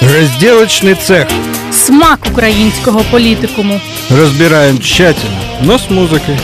Разделочный цех. Смак українського політикуму. Разбираем тщательно, но с музыкой.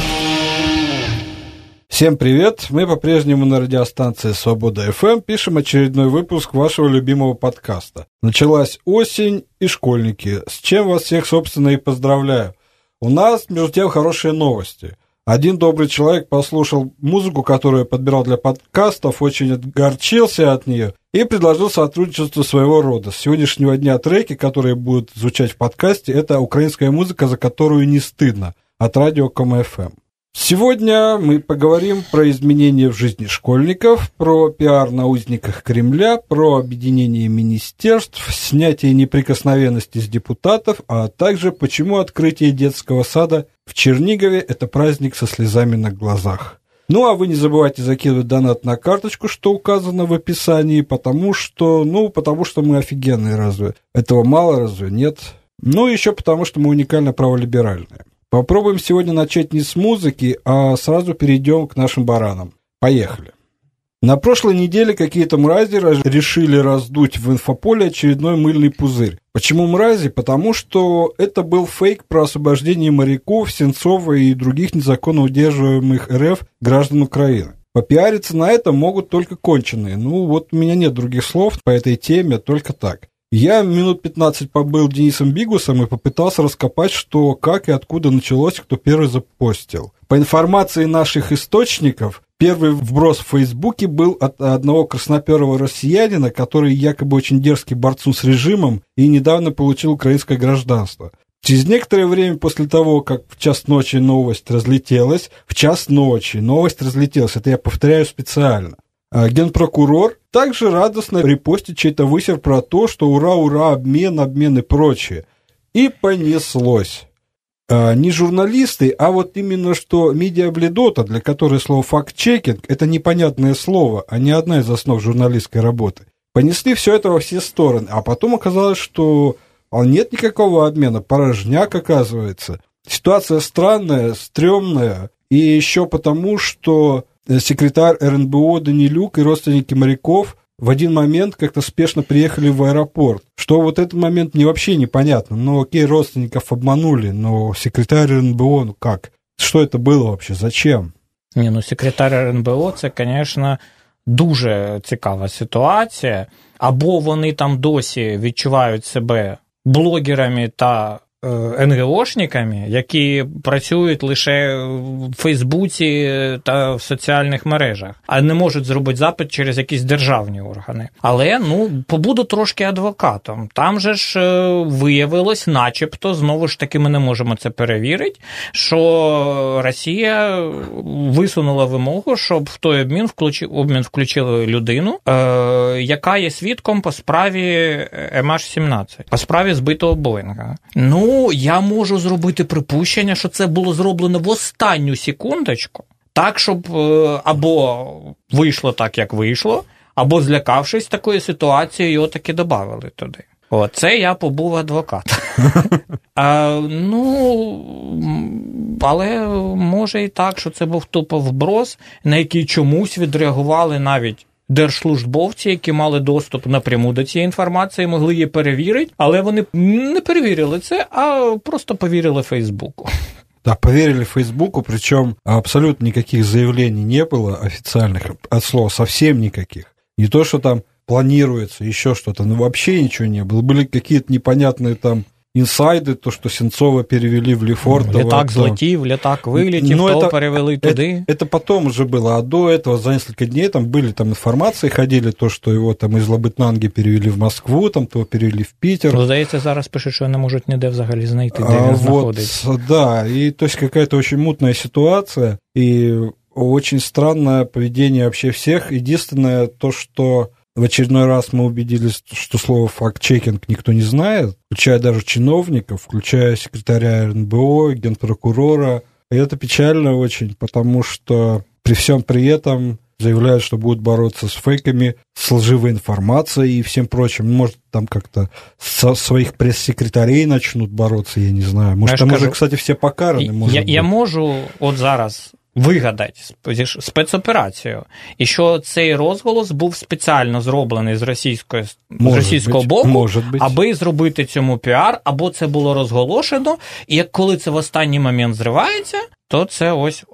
Всем привет! Мы по-прежнему на радиостанции «Свобода ФМ» пишем очередной выпуск вашего любимого подкаста. Началась осень и школьники, с чем вас всех, собственно, и поздравляю. У нас, между тем, хорошие новости. Один добрый человек послушал музыку, которую я подбирал для подкастов, очень отгорчился от нее и предложил сотрудничество своего рода. С сегодняшнего дня треки, которые будут звучать в подкасте, это украинская музыка, за которую не стыдно, от радио КМФМ. Сегодня мы поговорим про изменения в жизни школьников, про пиар на узниках Кремля, про объединение министерств, снятие неприкосновенности с депутатов, а также почему открытие детского сада в Чернигове – это праздник со слезами на глазах. Ну, а вы не забывайте закидывать донат на карточку, что указано в описании, потому что, ну, потому что мы офигенные разве. Этого мало разве? Нет. Ну, еще потому что мы уникально праволиберальные. Попробуем сегодня начать не с музыки, а сразу перейдем к нашим баранам. Поехали. На прошлой неделе какие-то мрази решили раздуть в инфополе очередной мыльный пузырь. Почему мрази? Потому что это был фейк про освобождение моряков, Сенцова и других незаконно удерживаемых РФ граждан Украины. Попиариться на это могут только конченые. Ну, вот у меня нет других слов по этой теме, только так. Я минут 15 побыл Денисом Бигусом и попытался раскопать, что, как и откуда началось, кто первый запостил. По информации наших источников, первый вброс в Фейсбуке был от одного красноперого россиянина, который якобы очень дерзкий борцу с режимом и недавно получил украинское гражданство. Через некоторое время после того, как в час ночи новость разлетелась, в час ночи новость разлетелась, это я повторяю специально, генпрокурор также радостно репостит чей-то высер про то, что ура, ура, обмен, обмен и прочее. И понеслось. А, не журналисты, а вот именно что медиабледота, для которой слово факт-чекинг – это непонятное слово, а не одна из основ журналистской работы. Понесли все это во все стороны, а потом оказалось, что а, нет никакого обмена, порожняк оказывается. Ситуация странная, стрёмная, и еще потому, что секретарь РНБО Данилюк и родственники моряков в один момент как-то спешно приехали в аэропорт. Что вот этот момент не вообще непонятно. Ну, окей, родственников обманули, но секретарь РНБО, ну как? Что это было вообще? Зачем? Ні, ну секретар РНБО це, звісно, дуже цікава ситуація. Або вони там досі відчувають себе блогерами та Е, НГОшниками, які працюють лише в Фейсбуці та в соціальних мережах, а не можуть зробити запит через якісь державні органи. Але ну побуду трошки адвокатом. Там же ж е, виявилось, начебто, знову ж таки, ми не можемо це перевірити, що Росія висунула вимогу, щоб в той обмін включив обмін включили людину, е, яка є свідком по справі MH17, по справі збитого Боїнга. Ну. Ну, я можу зробити припущення, що це було зроблено в останню секундочку, так, щоб е, або вийшло так, як вийшло, або злякавшись такої ситуації, його таки додали туди. Оце я побув адвокат. а, Ну, але може і так, що це був тупо вброс, на який чомусь відреагували навіть держслужбовці, які мали доступ напряму до цієї інформації, могли її перевірити, але вони не перевірили це, а просто повірили Фейсбуку. Да, поверили Фейсбуку, причем абсолютно никаких заявлений не было официальных, от слова совсем никаких. Не то, что там планируется, еще что-то, но вообще ничего не было. Были какие-то непонятные там інсайди, то, що Сенцова перевели в Лефортово. Літак то... злетів, літак вылетів, ну, то это, перевели туди. Это, это потом уже было, а до этого за несколько дней там были там информации, ходили, то, что его там из Лабытнанги перевели в Москву, там то перевели в Питер. Ну, здається, зараз пишуть, що не можуть ніде взагалі знайти, де а, він вот, Да, и то есть какая-то очень мутная ситуация, и очень странное поведение вообще всех. Единственное то, что в очередной раз мы убедились, что слово факт-чекинг никто не знает, включая даже чиновников, включая секретаря РНБО, генпрокурора. И это печально очень, потому что при всем при этом заявляют, что будут бороться с фейками, с лживой информацией и всем прочим. Может, там как-то со своих пресс-секретарей начнут бороться, я не знаю. Может, я там скажу, уже, кстати, все покараны. Я, я можу от зараз вигадати спецоперацію, і що цей розголос був спеціально зроблений з російської з російського боку, може аби зробити цьому піар, або це було розголошено, і як коли це в останній момент зривається, то це ось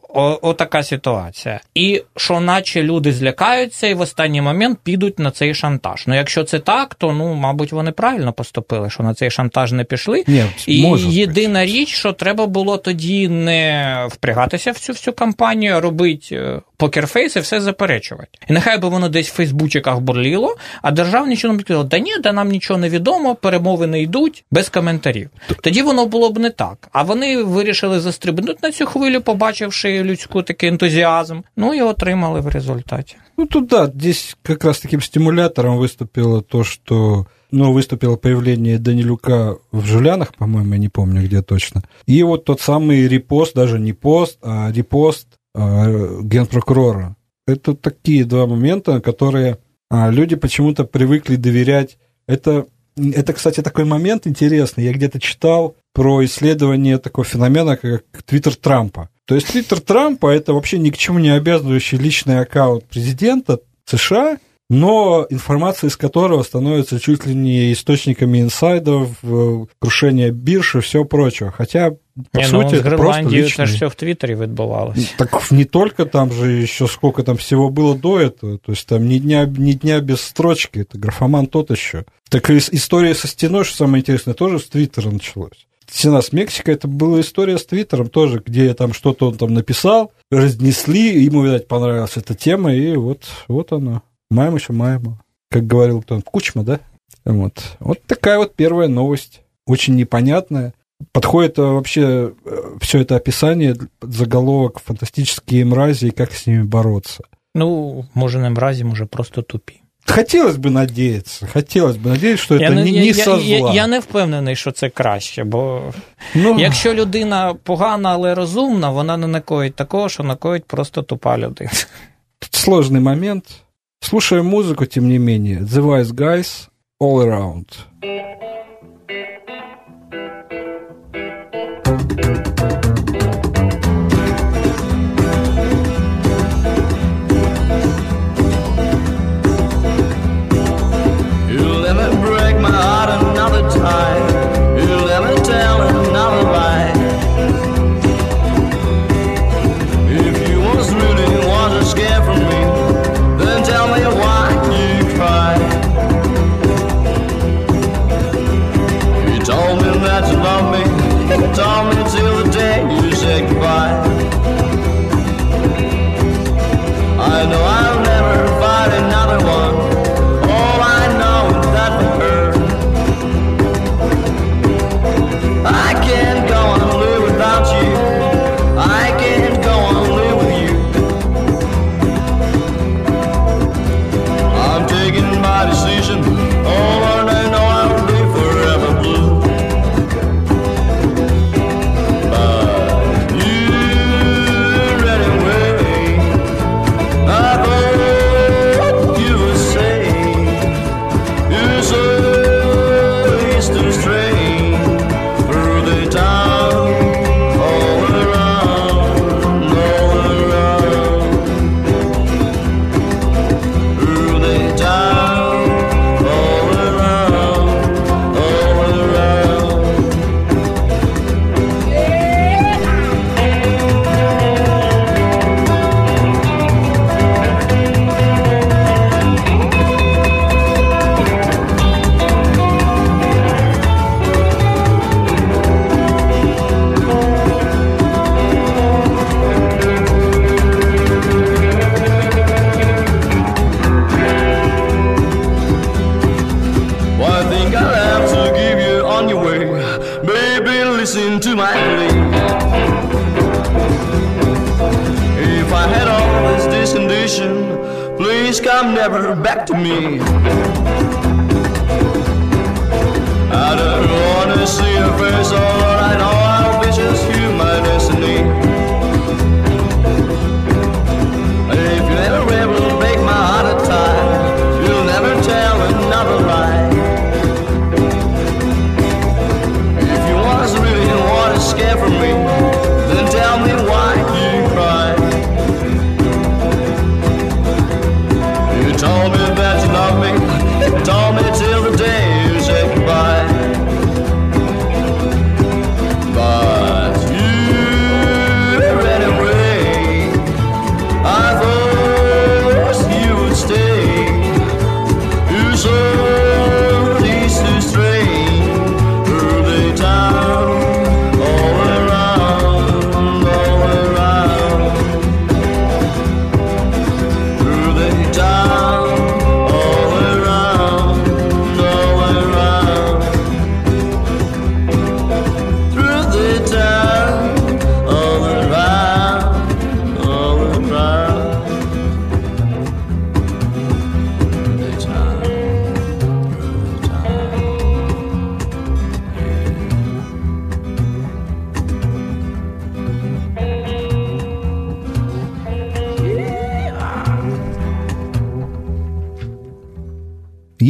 отака ситуація. І що, наче люди злякаються і в останній момент підуть на цей шантаж. Ну, якщо це так, то ну, мабуть, вони правильно поступили, що на цей шантаж не пішли. Ні, і єдина бути. річ, що треба було тоді не впрягатися в цю всю кампанію, а робити е, покерфейс і все заперечувати. І нехай би воно десь в Фейсбучиках бурліло, а держава нічого не відповіла, да ні, да нам нічого не відомо, перемови не йдуть без коментарів. Тоді воно було б не так. А вони вирішили застрибнути на цю хвилю, побачивши людську такий ентузіазм, ну і отримали в результаті. Ну тут да, здесь как раз таким стимулятором выступило то, что ну, выступило появление Данилюка в Жулянах, по-моему, я не помню где точно. И вот тот самый репост, даже не пост, а репост э, генпрокурора. Это такие два момента, которые а, люди почему-то привыкли доверять. Это, это, кстати, такой момент интересный. Я где-то читал про исследование такого феномена, как Твиттер Трампа. То есть Твиттер Трампа это вообще ни к чему не обязывающий личный аккаунт президента США, но информация из которого становится чуть ли не источниками инсайдов, крушения бирж и всего прочего. Хотя, по не, сути, ну, это просто личный... это все в Твиттере відбувалося. Так не только там же еще сколько там всего было до этого. То есть там ни дня, ни дня без строчки. Это графоман тот еще. Так и история со стеной, что самое интересное, тоже с Твиттера началась. Стена с Мексикой, это была история с Твиттером тоже, где там что-то он там написал, разнесли, ему, видать, понравилась эта тема, и вот, вот она. Маем еще маем. Как говорил кто Кучма, да? Вот. Вот такая вот первая новость. Очень непонятная. Подходит вообще э, все это описание, заголовок «Фантастические мрази» и как с ними бороться. Ну, може, не мразі, може, просто тупі. Хотілося б надіятися, хотілося б надіятися, що це не, не я, со зла. Я, я не впевнений, що це краще, бо ну, якщо людина погана, але розумна, вона не накоїть такого, що накоїть просто тупа людина. Тут сложний момент. Слушаем музыку, тем не менее. The Wise Guys All Around.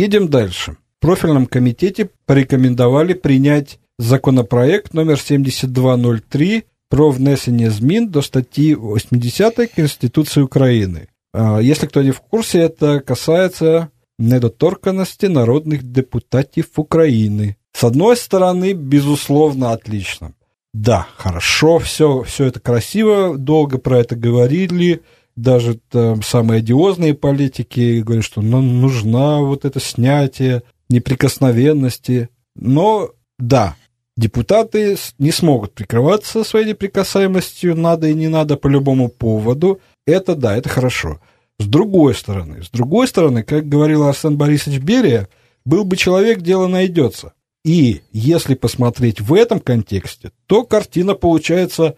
Едем дальше. В профильном комитете порекомендовали принять законопроект номер 7203 про внесення змін до статьи 80 Конституции Украины. А, если кто не в курсе, это касается недоторканности народных депутатов Украины. С одной стороны, безусловно, отлично. Да, хорошо, все, все это красиво, долго про это говорили, даже там самые одиозные политики говорят, что нам нужна вот это снятие неприкосновенности. Но да, депутаты не смогут прикрываться своей неприкасаемостью, надо и не надо по любому поводу. Это да, это хорошо. С другой стороны, с другой стороны, как говорил Арсен Борисович Берия, был бы человек, дело найдется. И если посмотреть в этом контексте, то картина получается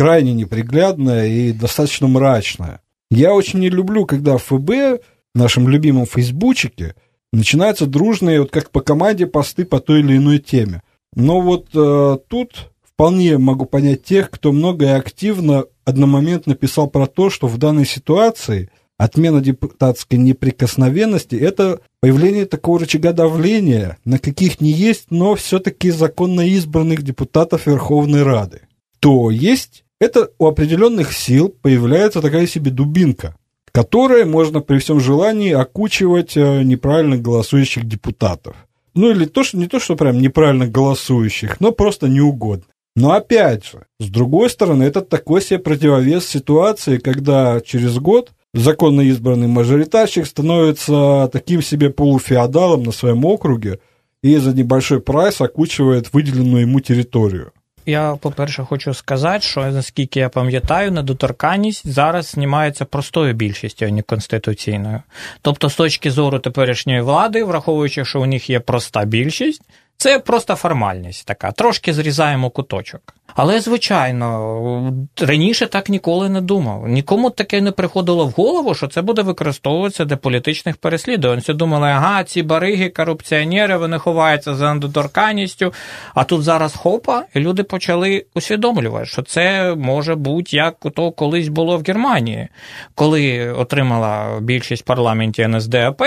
крайне неприглядная и достаточно мрачная. Я очень не люблю, когда в ФБ, в нашем любимом фейсбучике, начинаются дружные, вот как по команде, посты по той или иной теме. Но вот э, тут вполне могу понять тех, кто много и активно одномоментно писал про то, что в данной ситуации отмена депутатской неприкосновенности – это появление такого рычага давления на каких не есть, но все-таки законно избранных депутатов Верховной Рады. То есть это у определенных сил появляется такая себе дубинка, которой можно при всем желании окучивать э, неправильно голосующих депутатов. Ну или то, что не то, что прям неправильно голосующих, но просто неугодно. Но опять же, с другой стороны, это такой себе противовес ситуации, когда через год законно избранный мажоритарщик становится таким себе полуфеодалом на своем округе и за небольшой прайс окучивает выделенную ему территорию. Я, по-перше, хочу сказати, що наскільки я пам'ятаю, недоторканність зараз знімається простою більшістю, а не конституційною. Тобто, з точки зору теперішньої влади, враховуючи, що у них є проста більшість, це просто формальність така. Трошки зрізаємо куточок. Але, звичайно, раніше так ніколи не думав. Нікому таке не приходило в голову, що це буде використовуватися для політичних переслідувань. Всі думали, ага, ці бариги, корупціонери, вони ховаються за недоторканністю. А тут зараз хопа, і люди почали усвідомлювати, що це може бути як то колись було в Германії, коли отримала більшість парламенті НСДАП,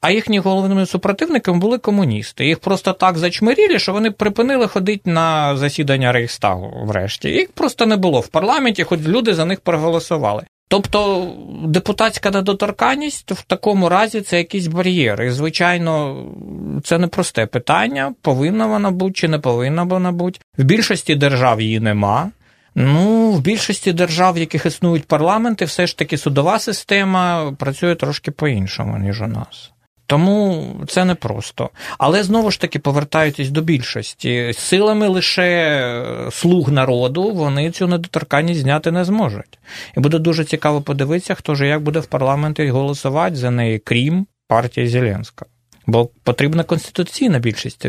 а їхні головними супротивниками були комуністи. Їх просто так зачмиріли, що вони припинили ходити на засідання Рейхстагу врешті. Їх просто не було в парламенті, хоч люди за них проголосували. Тобто депутатська недоторканність в такому разі це якийсь бар'єр. І, звичайно, це не просте питання, повинна вона бути чи не повинна вона бути. В більшості держав її нема. Ну, в більшості держав, в яких існують парламенти, все ж таки судова система працює трошки по-іншому, ніж у нас. Тому це непросто. Але знову ж таки, повертаючись до більшості, силами лише слуг народу вони цю недоторканність зняти не зможуть. І буде дуже цікаво подивитися, хто ж як буде в парламенті голосувати за неї, крім партії Зеленського. Бо потрібна конституційна більшість.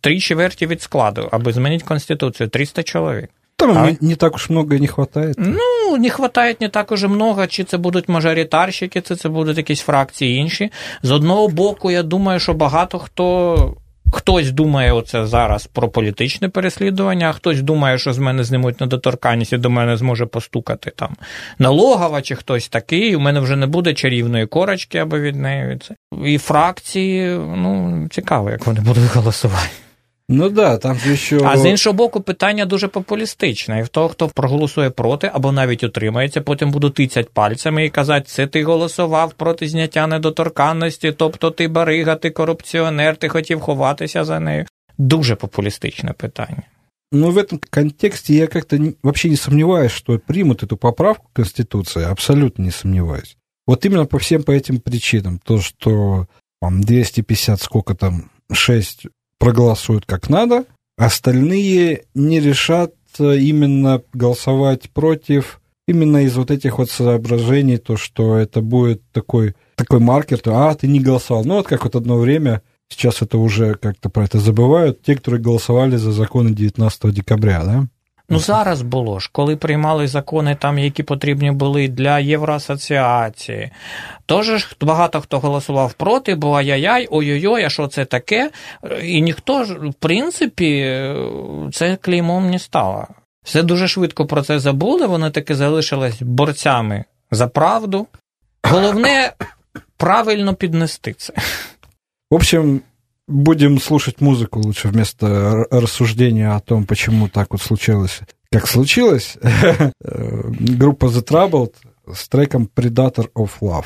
Три чверті від складу, аби змінити конституцію 300 чоловік. Там а? не, так уж много не хватает. Ну, не хватает не так уже много, чи це будуть мажоритарщики, чи це будуть якісь фракції інші. З одного боку, я думаю, що багато хто. Хтось думає оце зараз про політичне переслідування, а хтось думає, що з мене знімуть недоторканність і до мене зможе постукати там налогова чи хтось такий. У мене вже не буде чарівної корочки або від неї. І фракції, ну, цікаво, як вони будуть голосувати. Ну да, там же що... А з іншого боку, питання дуже популістичне. І в того, хто проголосує проти або навіть утримається, потім будуть тицять пальцями і казати, це ти голосував проти зняття недоторканності, тобто ти барига, ти корупціонер, ти хотів ховатися за нею. Дуже популистичне питання. Ну, в этом контексте я как-то не, вообще не сомневаюсь, что примут эту поправку к Конституции, абсолютно не сомневаюсь. Вот именно по всем по этим причинам. То, что там, 250, сколько там, 6 проголосуют как надо, остальные не решат именно голосовать против именно из вот этих вот соображений, то, что это будет такой, такой маркер, то, а, ты не голосовал. Ну, вот как вот одно время, сейчас это уже как-то про это забывают, те, которые голосовали за законы 19 декабря, да? Ну зараз було ж, коли приймали закони, там, які потрібні були для Євроасоціації. Тож багато хто голосував проти, бо ай-яй-яй, ой-ой-ой, а що це таке? І ніхто ж, в принципі, це клеймом не стало. Все дуже швидко про це забули, вони таки залишились борцями за правду. Головне правильно піднести це. В общем, будем слушать музыку лучше вместо рассуждения о том, почему так вот случилось, как случилось. Группа The Troubled с треком Predator of Love.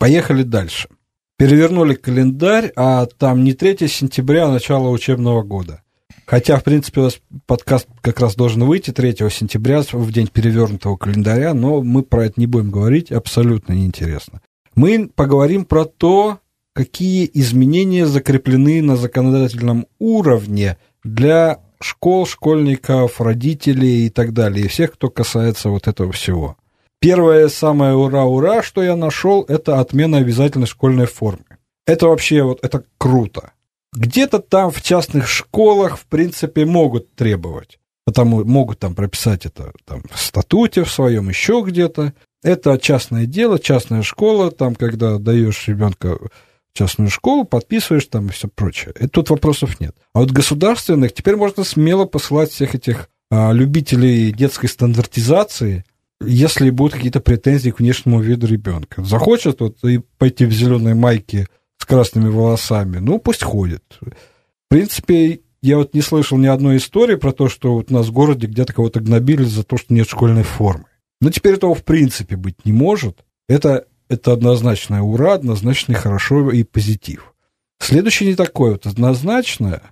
Поехали дальше. Перевернули календарь, а там не 3 сентября, а начало учебного года. Хотя, в принципе, у нас подкаст как раз должен выйти 3 сентября, в день перевернутого календаря, но мы про это не будем говорить, абсолютно неинтересно. Мы поговорим про то, какие изменения закреплены на законодательном уровне для школ, школьников, родителей и так далее, и всех, кто касается вот этого всего. Первое самое ура-ура, что я нашел, это отмена обязательной школьной формы. Это вообще вот, это круто. Где-то там в частных школах, в принципе, могут требовать. Потому могут там прописать это там, в статуте в своем, еще где-то. Это частное дело, частная школа, там, когда даешь ребенка в частную школу, подписываешь там и все прочее. И тут вопросов нет. А вот государственных теперь можно смело посылать всех этих а, любителей детской стандартизации если будут какие-то претензии к внешнему виду ребенка. Захочет вот и пойти в зеленой майке с красными волосами, ну пусть ходит. В принципе, я вот не слышал ни одной истории про то, что вот у нас в городе где-то кого-то гнобили за то, что нет школьной формы. Но теперь этого в принципе быть не может. Это, это однозначное ура, однозначный хорошо и позитив. Следующее не такое вот однозначное.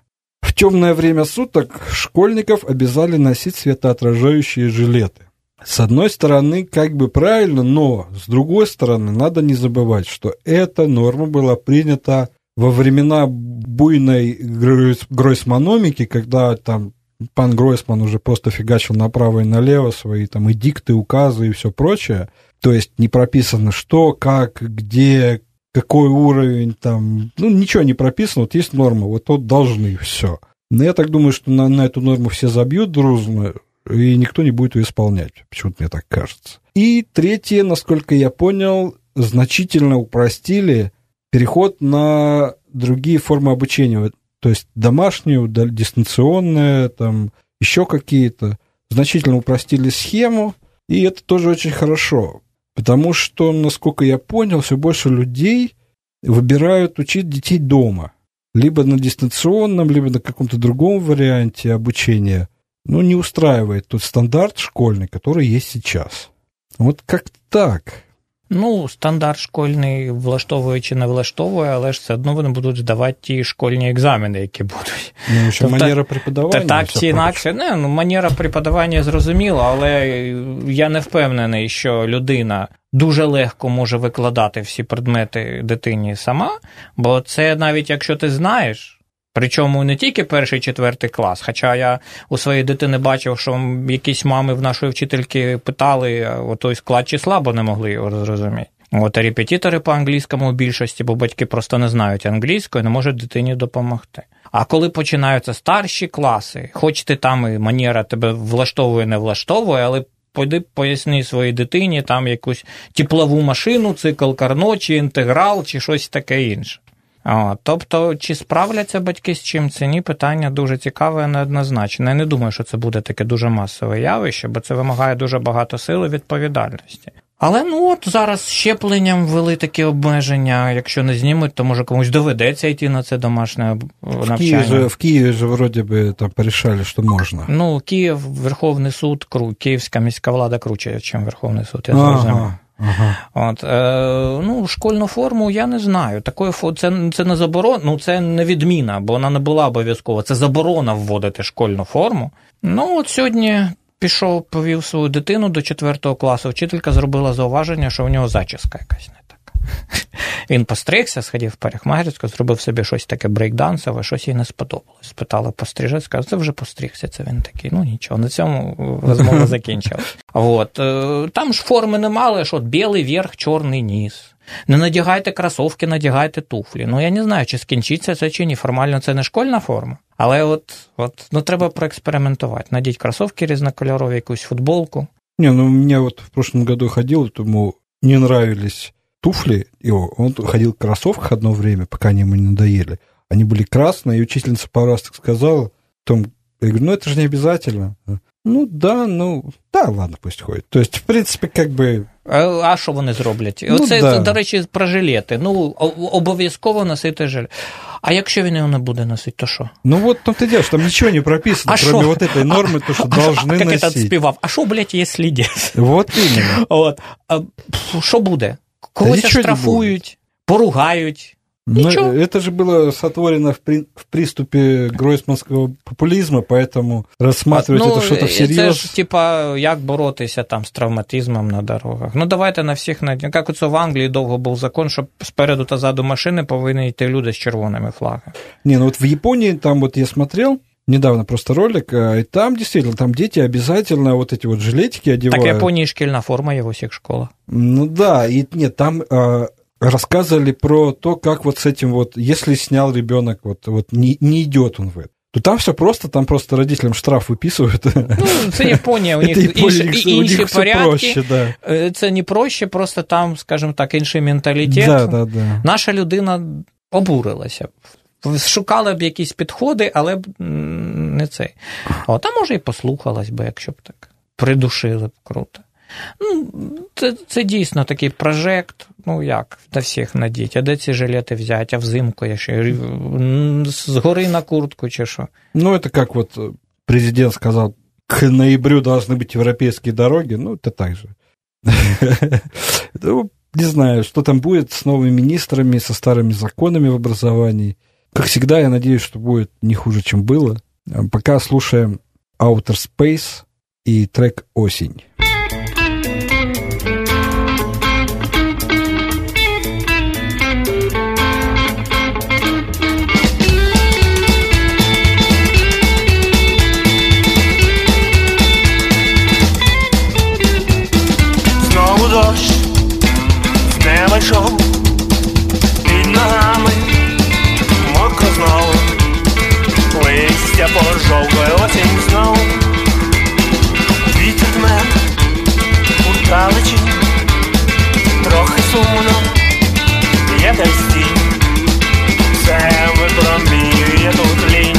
В темное время суток школьников обязали носить светоотражающие жилеты. С одной стороны, как бы правильно, но с другой стороны, надо не забывать, что эта норма была принята во времена буйной гройсмономики, когда там пан Гройсман уже просто фигачил направо и налево свои там эдикты, указы и все прочее. То есть не прописано, что, как, где, какой уровень, там, ну, ничего не прописано, вот есть норма, вот тут должны, все. Но я так думаю, что на, на эту норму все забьют дружно, и никто не будет ее исполнять. Почему-то мне так кажется. И третье, насколько я понял, значительно упростили переход на другие формы обучения. То есть домашнюю, дистанционное, там, еще какие-то. Значительно упростили схему, и это тоже очень хорошо. Потому что, насколько я понял, все больше людей выбирают учить детей дома. Либо на дистанционном, либо на каком-то другом варианте обучения. Ну, не устраивает тот стандарт школьный, который есть сейчас. Вот как так. Ну, стандарт школьний влаштовує чи не влаштовує, але ж все одно вони будуть здавати ті школьні екзамени, які будуть. Ну, що тобто, манера преподавання. Та, так чи інакше. Не, ну, манера преподавання зрозуміла, але я не впевнений, що людина дуже легко може викладати всі предмети дитині сама, бо це навіть якщо ти знаєш. Причому не тільки перший четвертий клас, хоча я у своїй дитини бачив, що якісь мами в нашої вчительки питали той склад числа, бо не могли його зрозуміти. От репетитори по англійському в більшості, бо батьки просто не знають англійської, не можуть дитині допомогти. А коли починаються старші класи, хоч ти там і манера тебе влаштовує, не влаштовує, але пойди поясни своїй дитині там якусь теплову машину, цикл Карно, чи інтеграл, чи щось таке інше. О, тобто, чи справляться батьки з чим це ні, питання дуже цікаве і неоднозначне. Я не думаю, що це буде таке дуже масове явище, бо це вимагає дуже багато сили відповідальності. Але ну от зараз щепленням ввели такі обмеження. Якщо не знімуть, то може комусь доведеться йти на це домашнє навчання. В Києві же, в Києві же вроді би там порішали, що можна. Ну, Київ, Верховний суд, Київська міська влада круче, ніж Верховний суд. Я зрозумів. Ага. От, е, ну, Школьну форму я не знаю. Такої це це не заборона, ну це не відміна, бо вона не була обов'язкова. Це заборона вводити школьну форму. Ну, от сьогодні пішов, повів свою дитину до 4 класу. Вчителька зробила зауваження, що у нього зачіска якась не він постригся, сходив в парикмахерську, зробив собі щось таке брейкдансове, щось їй не сподобалось. Спитала пострижець, сказав, це вже постригся. Це він такий. Ну нічого, на цьому розмова закінчилась. От. Е, там ж форми не мали, що білий верх, чорний ніс. Не надягайте кросовки, надягайте туфлі. Ну я не знаю, чи скінчиться це чи ні. Формально це не школьна форма. Але от от ну треба проекспериментувати. Надіть кросовки різнокольорові, якусь футболку. Не, ну мне вот в прошлом году ходил, тому не нравились туфли, и он ходил в кроссовках одно время, пока они ему не надоели. Они были красные, и учительница пару раз так сказала. Потом я говорю, ну это же не обязательно. Ну да, ну да, ладно, пусть ходить. То есть, в принципі, как би. А що вони зроблять? Ну, Оце, да. до речі, про жилети. Ну, обов'язково носити жилет. А якщо він його не буде носити, то що? Ну от там ти деш, там нічого не прописано, а кроме шо? вот этой нормы, то, что а должны а, носить. Як этот співав? А що, блядь, якщо десь? Вот именно. От. А, що буде? Когось штрафують, поругають. Но это же было сотворено в, при, в приступе гройсманского популизма, поэтому рассматривать ну, это что-то всерьез... Це ж, типа, як боротися там з травматизмом на дорогах. Ну, давайте на всіх... Як оце в Англії довго був закон, що спереду та ззаду машини повинні йти люди з червоними флагами. Не, ну вот в Японии там вот я смотрел, недавно просто ролик, и там действительно, там дети обязательно вот эти вот жилетики одевают. Так в Японии школьная форма его всех школа. Ну да, и нет, там э, рассказывали про то, как вот с этим вот, если снял ребенок, вот, вот не, не идет он в это. То там все просто, там просто родителям штраф выписывают. Ну, це Японія, у них інші, інші порядки. Проще, да. Це не проще, просто там, скажімо так, інший менталітет. Да, да, да. Наша людина обурилася Шукали б якісь підходи, але б не цей. От, а може і послухалась би, якщо б так. Придушили б круто. Ну, Це це дійсно такий прожект, ну як, на всіх надіть. А де ці жилети взяти, а взимку я ще з гори на куртку чи що. Ну, це як от президент сказав, к ноябрю должны быть европейские дороги, ну, это так же. Ну, не знаю, что там будет с новыми министрами, со старыми законами в образовании. Как всегда, я надеюсь, что будет не хуже, чем было. Пока слушаем Outer Space и трек «Осень». ржовою осінь знов. Вітер тме у далечі, трохи сумно, є десь тінь, все випроміює тут лінь,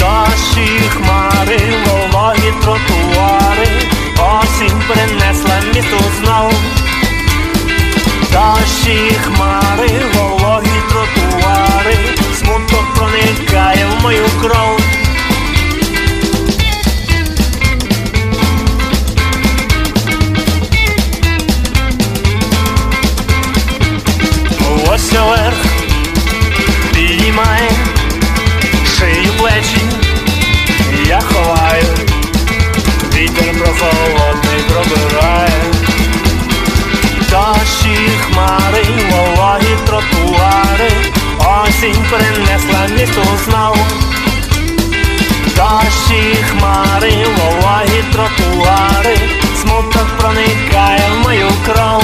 Дощі, хмари, вологі тротуари, осінь принесла місту знов, Дощі, хмари кров. Ось наверх підіймає шию плечі, я ховаю, вітер прохолодний пробирає, дощі хмари, вологі тротуари, осінь принесла місто знов. Дощі хмари, вологі тротуари, смуток проникає в мою кров.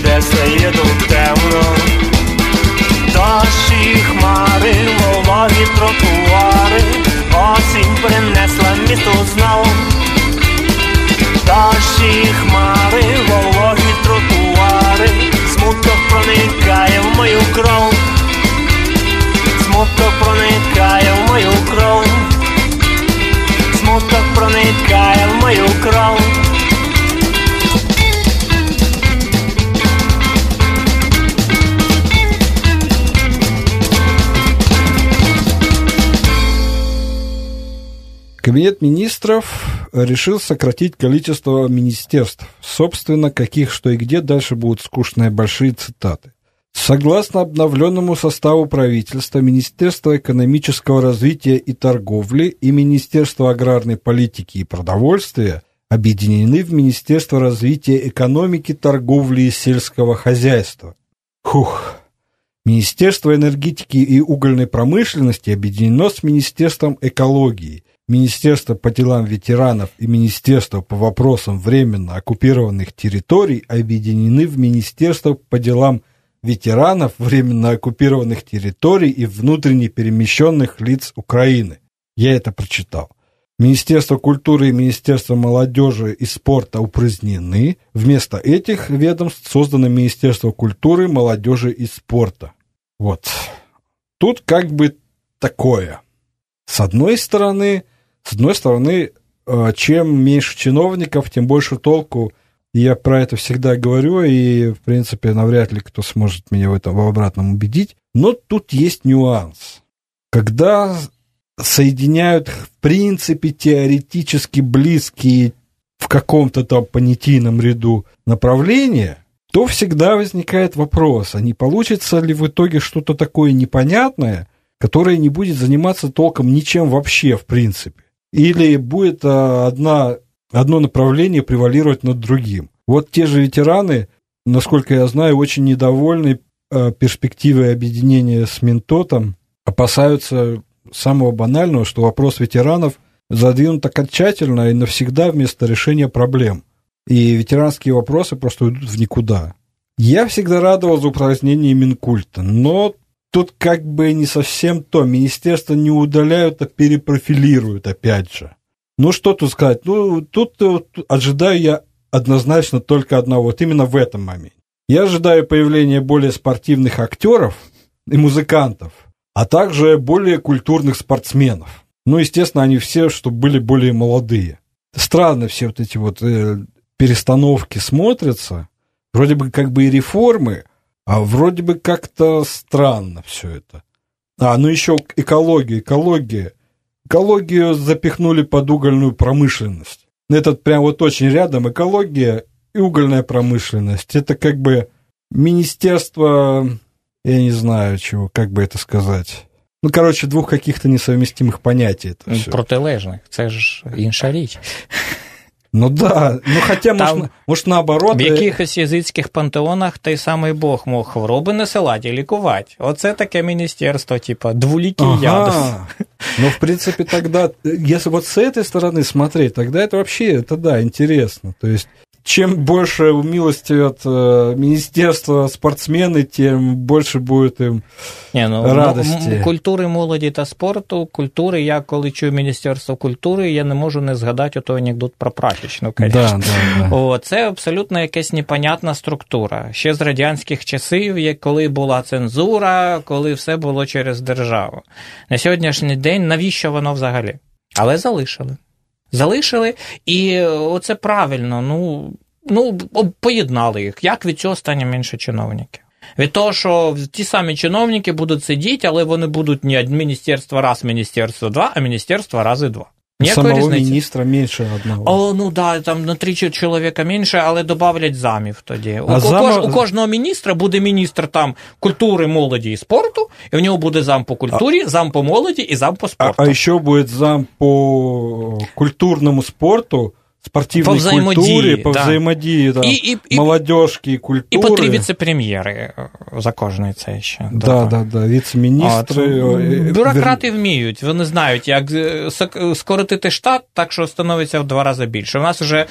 Стає тут темно. Дощі хмари, вологі тротуари, осінь принесла місто знов. Дощі хмари, вологі тротуари, смуток проникає в мою кров. Смуток проникає в мою кров, смуток проникає в мою кров. Кабинет министров решил сократить количество министерств. Собственно, каких, что и где, дальше будут скучные большие цитаты. Согласно обновленному составу правительства, Министерство экономического развития и торговли и Министерство аграрной политики и продовольствия объединены в Министерство развития экономики, торговли и сельского хозяйства. Хух. Министерство энергетики и угольной промышленности объединено с Министерством экологии. Министерство по делам ветеранов и Министерство по вопросам временно оккупированных территорий объединены в Министерство по делам ветеранов временно оккупированных территорий и внутренне перемещенных лиц Украины. Я это прочитал. Министерство культуры и Министерство молодежи и спорта упразднены. Вместо этих ведомств создано Министерство культуры, молодежи и спорта. Вот. Тут как бы такое. С одной стороны, с одной стороны, э, чем меньше чиновников, тем больше толку. Я про это всегда говорю, и, в принципе, навряд ли кто сможет меня в этом в обратном убедить. Но тут есть нюанс. Когда соединяют, в принципе, теоретически близкие в каком-то там понятийном ряду направления, то всегда возникает вопрос, а не получится ли в итоге что-то такое непонятное, которое не будет заниматься толком ничем вообще, в принципе. Или будет а, одна, одно направление превалировать над другим. Вот те же ветераны, насколько я знаю, очень недовольны а, перспективой объединения с Ментотом, опасаются самого банального, что вопрос ветеранов задвинут окончательно и навсегда вместо решения проблем. И ветеранские вопросы просто уйдут в никуда. Я всегда радовал за упразднение Минкульта, но тут как бы не совсем то. Министерство не удаляют, а перепрофилируют опять же. Ну, что тут сказать? Ну, тут, тут ожидаю я однозначно только одного, вот именно в этом моменте. Я ожидаю появления более спортивных актеров и музыкантов, а также более культурных спортсменов. Ну, естественно, они все, чтобы были более молодые. Странно все вот эти вот э, перестановки смотрятся. Вроде бы как бы и реформы, а вроде бы как-то странно все это. А, ну еще экология, экология. Экологию запихнули под угольную промышленность. Этот прям вот очень рядом экология и угольная промышленность. Это как бы министерство, я не знаю чего, как бы это сказать. Ну, короче, двух каких-то несовместимых понятий. Это все. Протилежних, це ж інша річ. Ну да, ну хотя, Там может, может наоборот. В э, якихось язицьких пантеонах той самий Бог мог хвороби насилати і лікувати. Оце таке міністерство, типа, двулікий ядов. Ага. Ну, в принципе, тогда, э, если вот с этой стороны смотреть, тогда это вообще, это да, интересно. То есть, чем больше умилостивят э, министерства спортсмены, тем больше будет им Ні, ну, радості. культури молоді та спорту, культури, я коли чую Міністерство культури, я не можу не згадати ото анекдот про прачечну, Да, да, да. О, це абсолютно якась непонятна структура. Ще з радянських часів, коли була цензура, коли все було через державу. На сьогоднішній день навіщо воно взагалі? Але залишили. Залишили, і оце правильно. Ну, ну поєднали їх. Як від цього стане менше чиновників? Від того, що ті самі чиновники будуть сидіти, але вони будуть не міністерство раз, міністерство два, а міністерство рази два. Ніякої Самого різниці. міністра менше одного. О, ну да, там на три чоловіка менше, але додавлять замів тоді. У, А у, зам... кож- у кожного міністра буде міністр там культури, молоді і спорту, і в нього буде зам по культурі, зам по молоді і зам по А, спорту. а еще буде зам по культурному спорту, спортивной По взаимодействию, культуре, по да. взаимодействию, там, І, і, і, молодежки и і культуры. по три віце-прем'єри е, за кожний це ще. Да, додав. да, да, вице-министры. От. э, Бюрократи вміють, вони знають, як е, сок- скоротити штат, так що становиться в два рази більше. У нас вже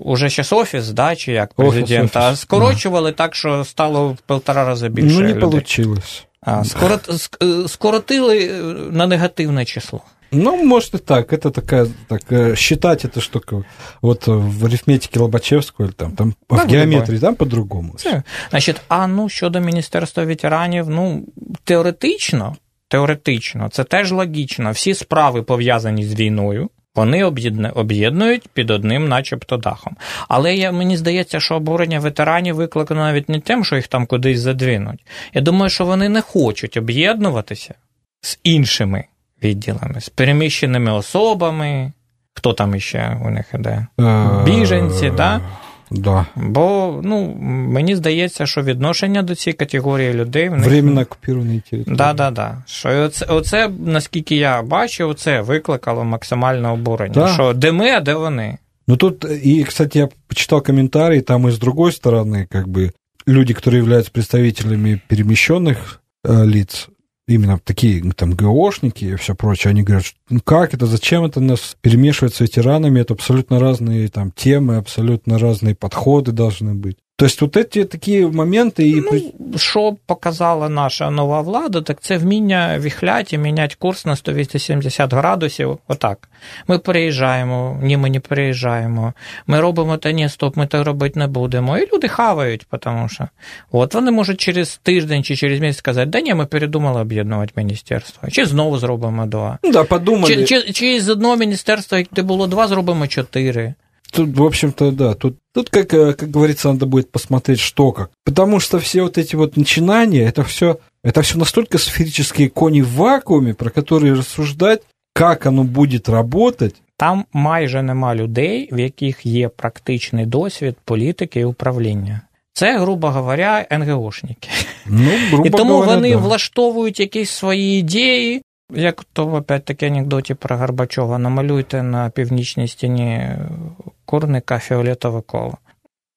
уже зараз офіс, да, чи як Офіс, президента, офіс, а скорочували так, що стало в півтора рази більше. Ну, не людей. получилось. А, скорот, ск- е, скоротили е, на негативне число. Ну, может и так. Это такая, так, э, считать это штука. Вот э, в арифметике Лобачевского или там, там Да, в геометрии, там по-другому. Це, значить, а ну щодо Міністерства ветеранів, ну теоретично, теоретично, це теж логічно. Всі справи пов'язані з війною. Вони об'єдна- об'єднують під одним, начебто, дахом. Але я, мені здається, що обурення ветеранів викликано навіть не тим, що їх там кудись задвинуть. Я думаю, що вони не хочуть об'єднуватися з іншими відділами, з переміщеними особами. Хто там іще у них іде? Э, Біженці, да? Да. Бо ну, мені здається, що відношення до цієї категорії людей в них... Временно оккупированные территории. Да, да, да. Що оце, оце, наскільки я бачив, це викликало максимальне обурення. Да. Що де ми, а де вони? Ну тут, и, кстати, я почитал комментарии, там и с другой стороны, как бы, люди, которые являются представителями перемещенных э, лиц, именно такие там ГОшники и все прочее, они говорят, ну как это, зачем это нас перемешивать с ветеранами, это абсолютно разные там темы, абсолютно разные подходы должны быть. То есть вот эти такие моменты и... при- Ну, що показала наша нова влада, так це вміння віхляти і міняти курс на 180 градусів. Отак. Ми переїжджаємо, ні, ми не переїжджаємо. Ми робимо та ні, стоп, ми так робити не будемо. І люди хавають, тому що от вони можуть через тиждень чи через місяць сказати, да ні, ми передумали об'єднувати міністерство. Чи знову зробимо два. Ну да, подумали. Чи, чи, чи з одного міністерства, де було два, зробимо чотири. Тут, в общем-то, да, тут, тут как, э, как говорится, надо будет посмотреть, что как. Потому что все вот эти вот начинания, это все, это все настолько сферические кони в вакууме, про которые рассуждать, как оно будет работать. Там майже нема людей, в яких є практичний досвід політики і управління. Це, грубо говоря, НГОшники. Ну, грубо І тому говоря, вони да. влаштовують якісь свої ідеї. Як то опять таки анекдоті про Горбачова, намалюйте на північній стіні курника фіолетове коло.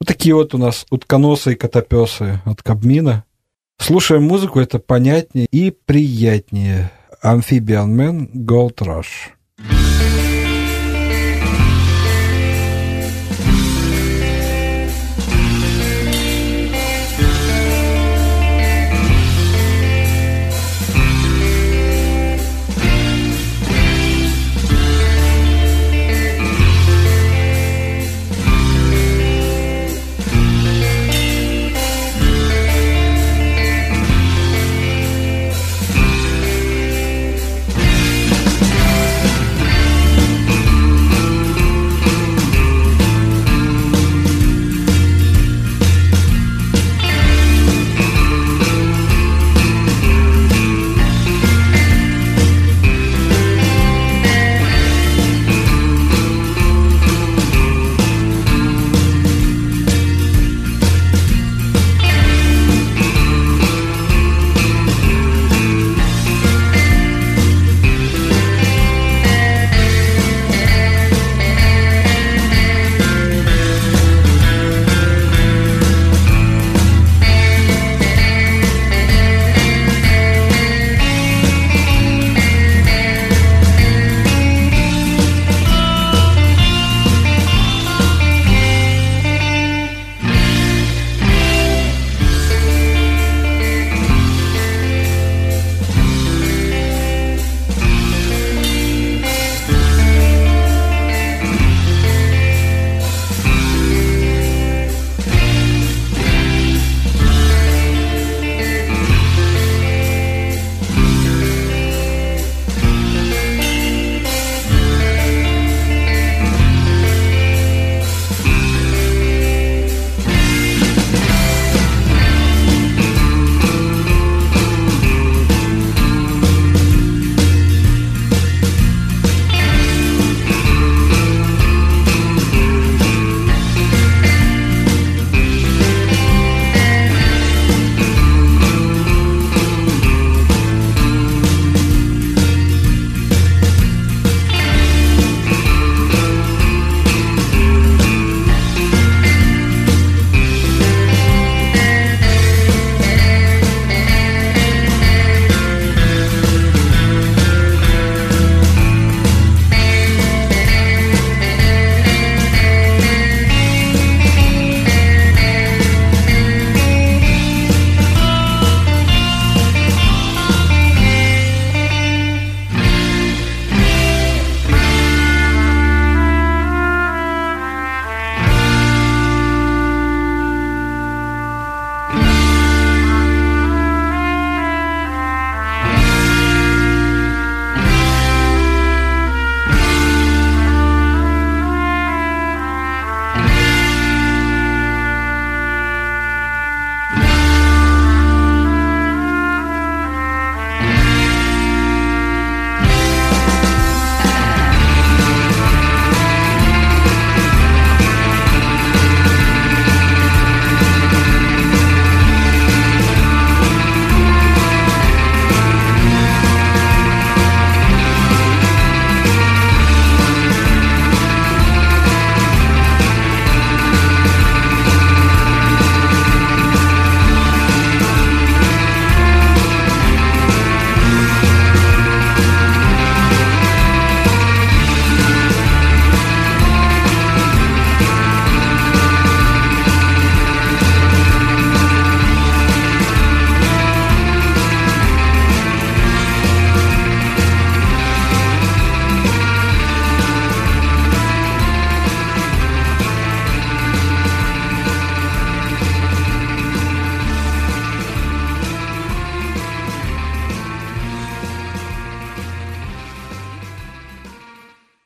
Вот такие вот у нас утконосы и котопесы от Кабмина. Слушаем музыку, это понятнее и приятнее. Amphibian Man Gold Rush.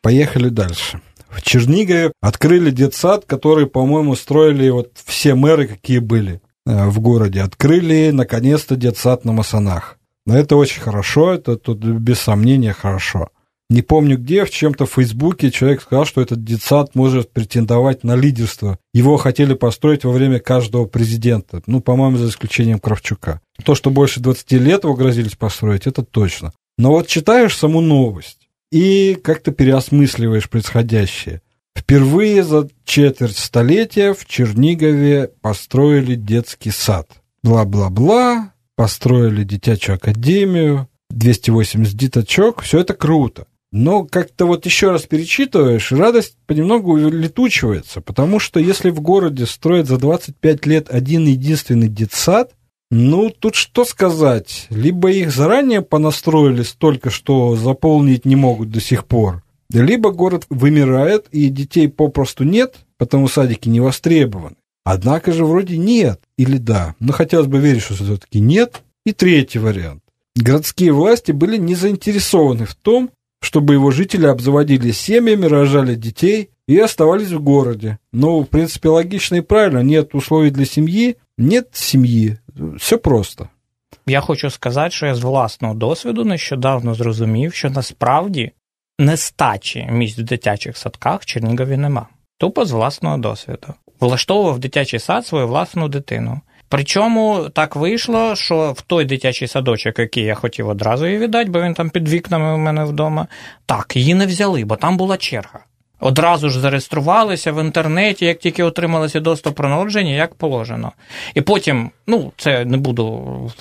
Поехали дальше. В Чернигове открыли детсад, который, по-моему, строили вот все мэры, какие были э, в городе. Открыли, наконец-то, детсад на Масонах. Но это очень хорошо, это тут без сомнения хорошо. Не помню где, в чем-то в Фейсбуке человек сказал, что этот детсад может претендовать на лидерство. Его хотели построить во время каждого президента. Ну, по-моему, за исключением Кравчука. То, что больше 20 лет его грозились построить, это точно. Но вот читаешь саму новость и как-то переосмысливаешь происходящее. Впервые за четверть столетия в Чернигове построили детский сад. Бла-бла-бла, построили дитячую академию, 280 дитачок, все это круто. Но как-то вот еще раз перечитываешь, радость понемногу летучивается, потому что если в городе строят за 25 лет один единственный детсад, ну, тут что сказать. Либо их заранее понастроили столько, что заполнить не могут до сих пор, либо город вымирает, и детей попросту нет, потому садики не востребованы. Однако же вроде нет, или да. Но хотелось бы верить, что все-таки нет. И третий вариант. Городские власти были не заинтересованы в том, чтобы его жители обзаводились семьями, рожали детей и оставались в городе. Но, в принципе, логично и правильно. Нет условий для семьи, нет семьи. Все просто. Я хочу сказати, що я з власного досвіду нещодавно зрозумів, що насправді нестачі місць в дитячих садках в Чернігові нема. Тупо з власного досвіду. Влаштовував дитячий сад свою власну дитину. Причому так вийшло, що в той дитячий садочок, який я хотів одразу її віддати, бо він там під вікнами у мене вдома, так, її не взяли, бо там була черга. Одразу ж зареєструвалися в інтернеті, як тільки отримали свідоцтво про народження, як положено. І потім, ну, це не буду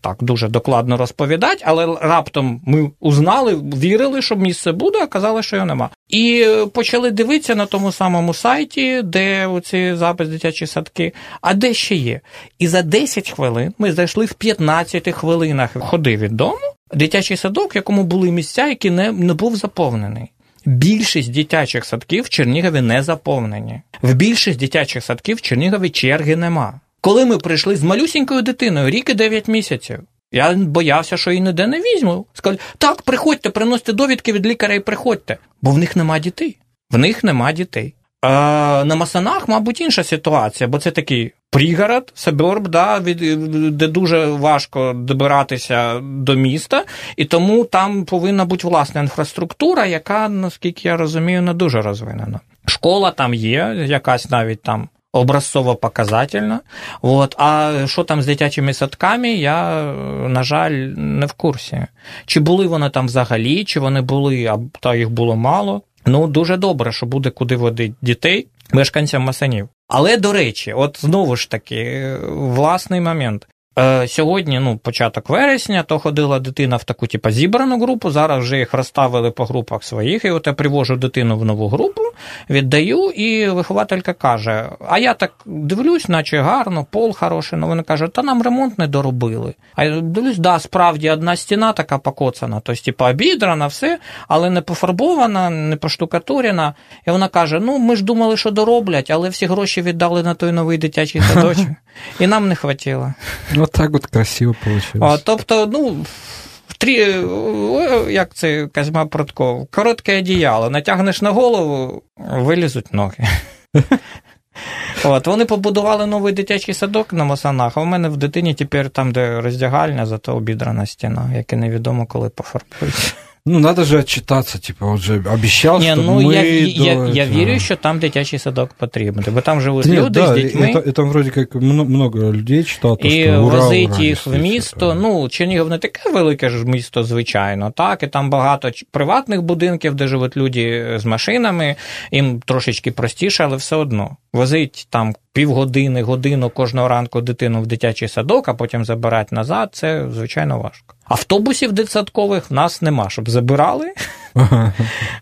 так дуже докладно розповідати, але раптом ми узнали, вірили, що місце буде, а казали, що його нема. І почали дивитися на тому самому сайті, де оці запис дитячі садки, а де ще є. І за 10 хвилин ми зайшли в 15 хвилинах ходи від дому. Дитячий садок, якому були місця, які не, не був заповнений. Більшість дитячих садків в Чернігові не заповнені. В більшість дитячих садків в Чернігові черги нема. Коли ми прийшли з малюсінькою дитиною, рік і 9 місяців, я боявся, що її ніде не візьму. Сказали, так, приходьте, приносите довідки від лікаря і приходьте. Бо в них нема дітей. В них нема дітей. А на Масанах, мабуть, інша ситуація, бо це такий пригород, саберб, да, де дуже важко добиратися до міста, і тому там повинна бути власна інфраструктура, яка, наскільки я розумію, не дуже розвинена. Школа там є, якась навіть там. Образцово показательна. От. А що там з дитячими садками, я, на жаль, не в курсі. Чи були вони там взагалі, чи вони були, а та їх було мало. Ну, дуже добре, що буде куди водити дітей, мешканцям масанів. Але до речі, от знову ж таки, власний момент. Е, Сьогодні, ну, початок вересня, то ходила дитина в таку, типу, зібрану групу. Зараз вже їх розставили по групах своїх. І от я привожу дитину в нову групу, віддаю, і вихователька каже: А я так дивлюсь, наче гарно, пол хороший. Ну, вона каже, та нам ремонт не доробили. А я дивлюсь, да, справді одна стіна така покоцана, тобто, типу, обідрана, все, але не пофарбована, не поштукатурена. І вона каже: Ну, ми ж думали, що дороблять, але всі гроші віддали на той новий дитячий садочок, і нам не хватило. Вот так от красиво получилось. О, тобто, ну. Трі, як це Казьма Прутков, коротке одіяло, натягнеш на голову, вилізуть ноги. От, Вони побудували новий дитячий садок на Масанах, а в мене в дитині тепер там, де роздягальня, зато обідрана стіна, яке невідомо коли пофарбують Ну, надо же отчитаться, типа, он же обещал, Ні, что ну мы я, до я, я этого- вірю, що там дитячий садок потрібен, бо там живуть Нет, люди да, з дітьми. это, это вроде как мно- много людей читал, то, І что ура, возить ура, їх в действительно. місто. Ну, Чернігів не таке велике ж місто, звичайно, так, і там багато ч- приватних будинків, де живуть люди з машинами, їм трошечки простіше, але все одно. Возить там півгодини, годину кожного ранку дитину в дитячий садок, а потім забирати назад, це звичайно важко. Автобусів дитсадкових в нас нема, щоб забирали.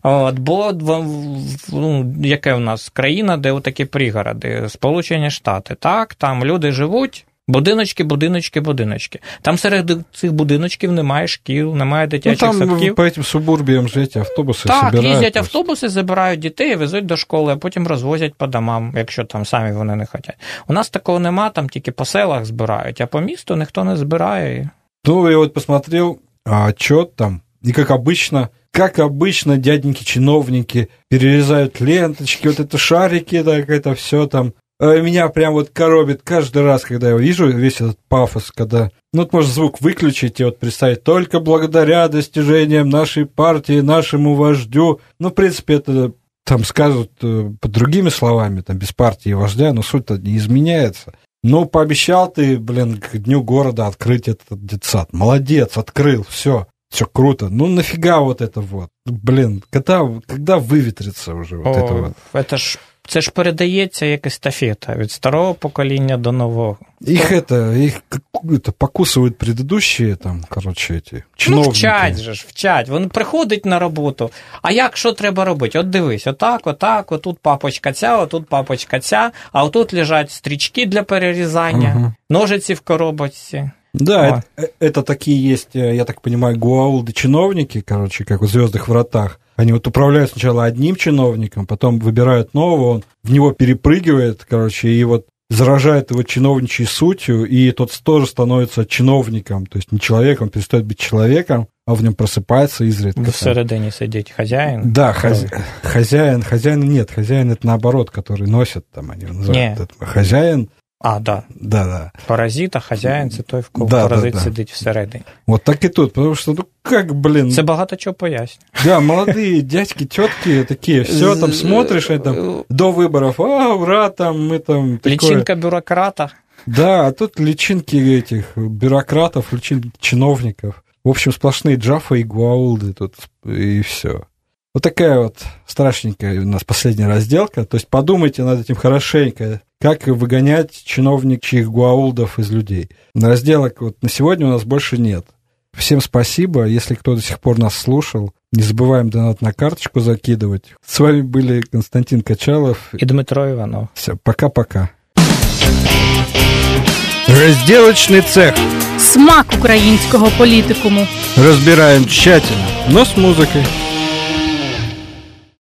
От, бо в- ну, яке в нас країна, де отакі пригороди, Сполучені Штати, так, там люди живуть. Будиночки, будиночки, будиночки. Там серед цих будиночків немає шкіл, немає Ну, дитячих там садків. по этим субурбиям же эти автобусы Так, собирают. їздять просто. автобуси, забирають дітей, везуть до школи, а потім розвозять по домам, якщо там самі вони не хочуть. У нас такого нема, там тільки по селах збирають, а по місту ніхто не збирає. Ну, я вот посмотрел а, отчет там, и как обычно, как обычно, дяденьки-чиновники перерезают ленточки, вот это шарики, так это все там. А Меня прям вот коробит каждый раз, когда я вижу весь этот пафос, когда... Ну, вот можно звук выключить и вот представить, только благодаря достижениям нашей партии, нашему вождю. Ну, в принципе, это там скажут э, под другими словами, там, без партии и вождя, но суть-то не изменяется. Ну, пообещал ты, блин, к дню города открыть этот детсад. Молодец, открыл, все, все круто. Ну, нафига вот это вот? Блин, когда, когда выветрится уже вот О, это вот? Это ж це ж передається як естафета від старого покоління до нового. Их это, их как- это покусывают предыдущие там, короче, эти Ну, чиновники. вчать же ж, вчать. Він приходить на роботу. А як що треба робити? От дивись, отак, отак, отут папочка ця, отут папочка ця, а отут лежать стрічки для перерізання, Мгм. ножиці в коробочці. Да, Ой. это, э, это такие есть, э, я так понимаю, гуаулды-чиновники, короче, как в «Звездных вратах». они вот управляют сначала одним чиновником, потом выбирают нового, он в него перепрыгивает, короче, и вот заражает его чиновничьей сутью, и тот тоже становится чиновником, то есть не человеком, перестает быть человеком, а в нем просыпается изредка. там. Всередині сидить хазяїн. Да, хозя- хозяин, хозяин нет, хозяин это наоборот, который носит, там они называют. Не. Это хозяин, А, да. да, да. Паразит, а хазяїн це той, в кого Да, да, паразит да. сидить всередині. Вот так и тут, потому что, ну как, блин, Це багато чого пояснює. Да, молодые дядьки, тетки такие, все там смотришь, и там до выборов, а, ура, там мы там такое. Лічинка бюрократа. Да, а тут личинки этих бюрократов, личинки чиновников. В общем, сплошные джафа и гуаулды тут, и все. Вот такая вот страшненькая у нас последняя разделка. То есть подумайте над этим хорошенько, как выгонять чиновничьих гуаулдов из людей. Разделок вот на сегодня у нас больше нет. Всем спасибо. Если кто до сих пор нас слушал, не забываем донат на карточку закидывать. С вами были Константин Качалов. І Дмитро Іванов. Все, пока-пока. Разделочный цех. Смак українського політикуму. Разбираем тщательно, но с музыкой.